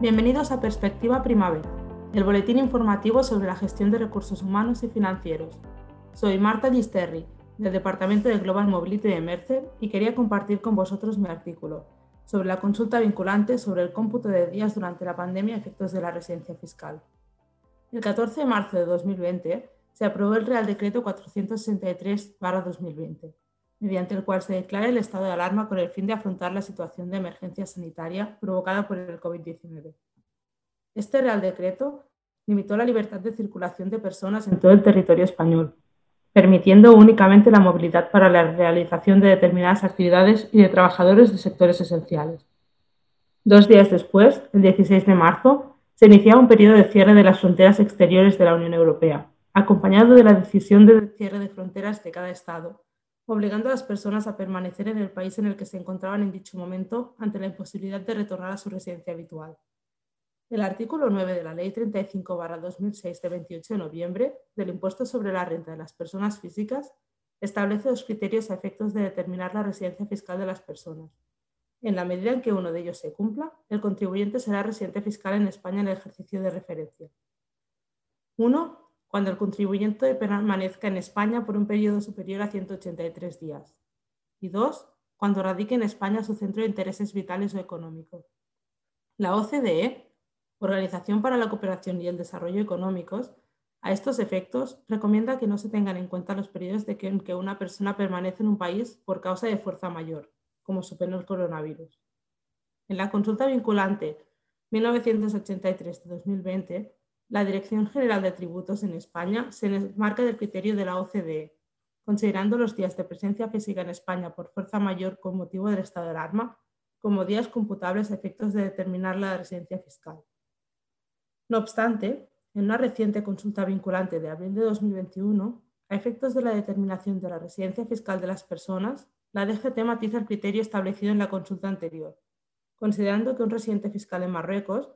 Bienvenidos a Perspectiva Primavera, el boletín informativo sobre la gestión de recursos humanos y financieros. Soy Marta Gisterri, del Departamento de Global Mobility de Mercer, y quería compartir con vosotros mi artículo sobre la consulta vinculante sobre el cómputo de días durante la pandemia a efectos de la residencia fiscal. El 14 de marzo de 2020 se aprobó el Real Decreto 463-2020 mediante el cual se declara el estado de alarma con el fin de afrontar la situación de emergencia sanitaria provocada por el COVID-19. Este Real Decreto limitó la libertad de circulación de personas en todo el territorio español, permitiendo únicamente la movilidad para la realización de determinadas actividades y de trabajadores de sectores esenciales. Dos días después, el 16 de marzo, se iniciaba un periodo de cierre de las fronteras exteriores de la Unión Europea, acompañado de la decisión de cierre de fronteras de cada Estado, obligando a las personas a permanecer en el país en el que se encontraban en dicho momento ante la imposibilidad de retornar a su residencia habitual. El artículo 9 de la Ley 35-2006 de 28 de noviembre del impuesto sobre la renta de las personas físicas establece los criterios a efectos de determinar la residencia fiscal de las personas. En la medida en que uno de ellos se cumpla, el contribuyente será residente fiscal en España en el ejercicio de referencia. 1 cuando el contribuyente permanezca en España por un periodo superior a 183 días. Y dos, cuando radique en España su centro de intereses vitales o económicos. La OCDE, Organización para la Cooperación y el Desarrollo Económicos, a estos efectos recomienda que no se tengan en cuenta los periodos de que, que una persona permanece en un país por causa de fuerza mayor, como supone el coronavirus. En la consulta vinculante 1983 de 2020, la Dirección General de Tributos en España se enmarca del criterio de la OCDE, considerando los días de presencia física en España por fuerza mayor con motivo del estado de alarma como días computables a efectos de determinar la residencia fiscal. No obstante, en una reciente consulta vinculante de abril de 2021, a efectos de la determinación de la residencia fiscal de las personas, la DGT matiza el criterio establecido en la consulta anterior, considerando que un residente fiscal en Marruecos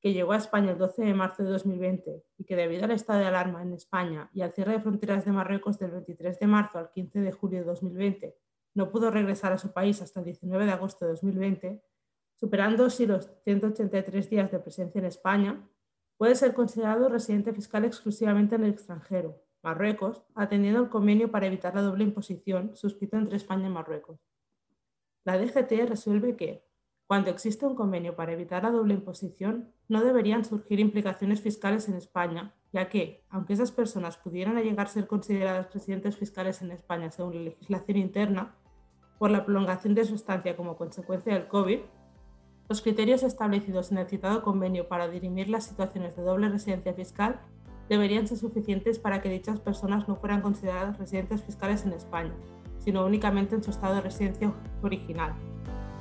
que llegó a España el 12 de marzo de 2020 y que debido al estado de alarma en España y al cierre de fronteras de Marruecos del 23 de marzo al 15 de julio de 2020 no pudo regresar a su país hasta el 19 de agosto de 2020, superando así los 183 días de presencia en España, puede ser considerado residente fiscal exclusivamente en el extranjero, Marruecos, atendiendo al convenio para evitar la doble imposición suscrito entre España y Marruecos. La DGT resuelve que, cuando existe un convenio para evitar la doble imposición, no deberían surgir implicaciones fiscales en España, ya que, aunque esas personas pudieran llegar a ser consideradas residentes fiscales en España según la legislación interna, por la prolongación de su estancia como consecuencia del COVID, los criterios establecidos en el citado convenio para dirimir las situaciones de doble residencia fiscal deberían ser suficientes para que dichas personas no fueran consideradas residentes fiscales en España, sino únicamente en su estado de residencia original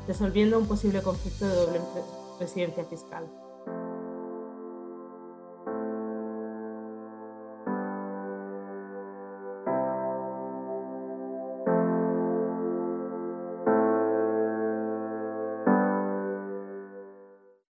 resolviendo un posible conflicto de doble residencia fiscal.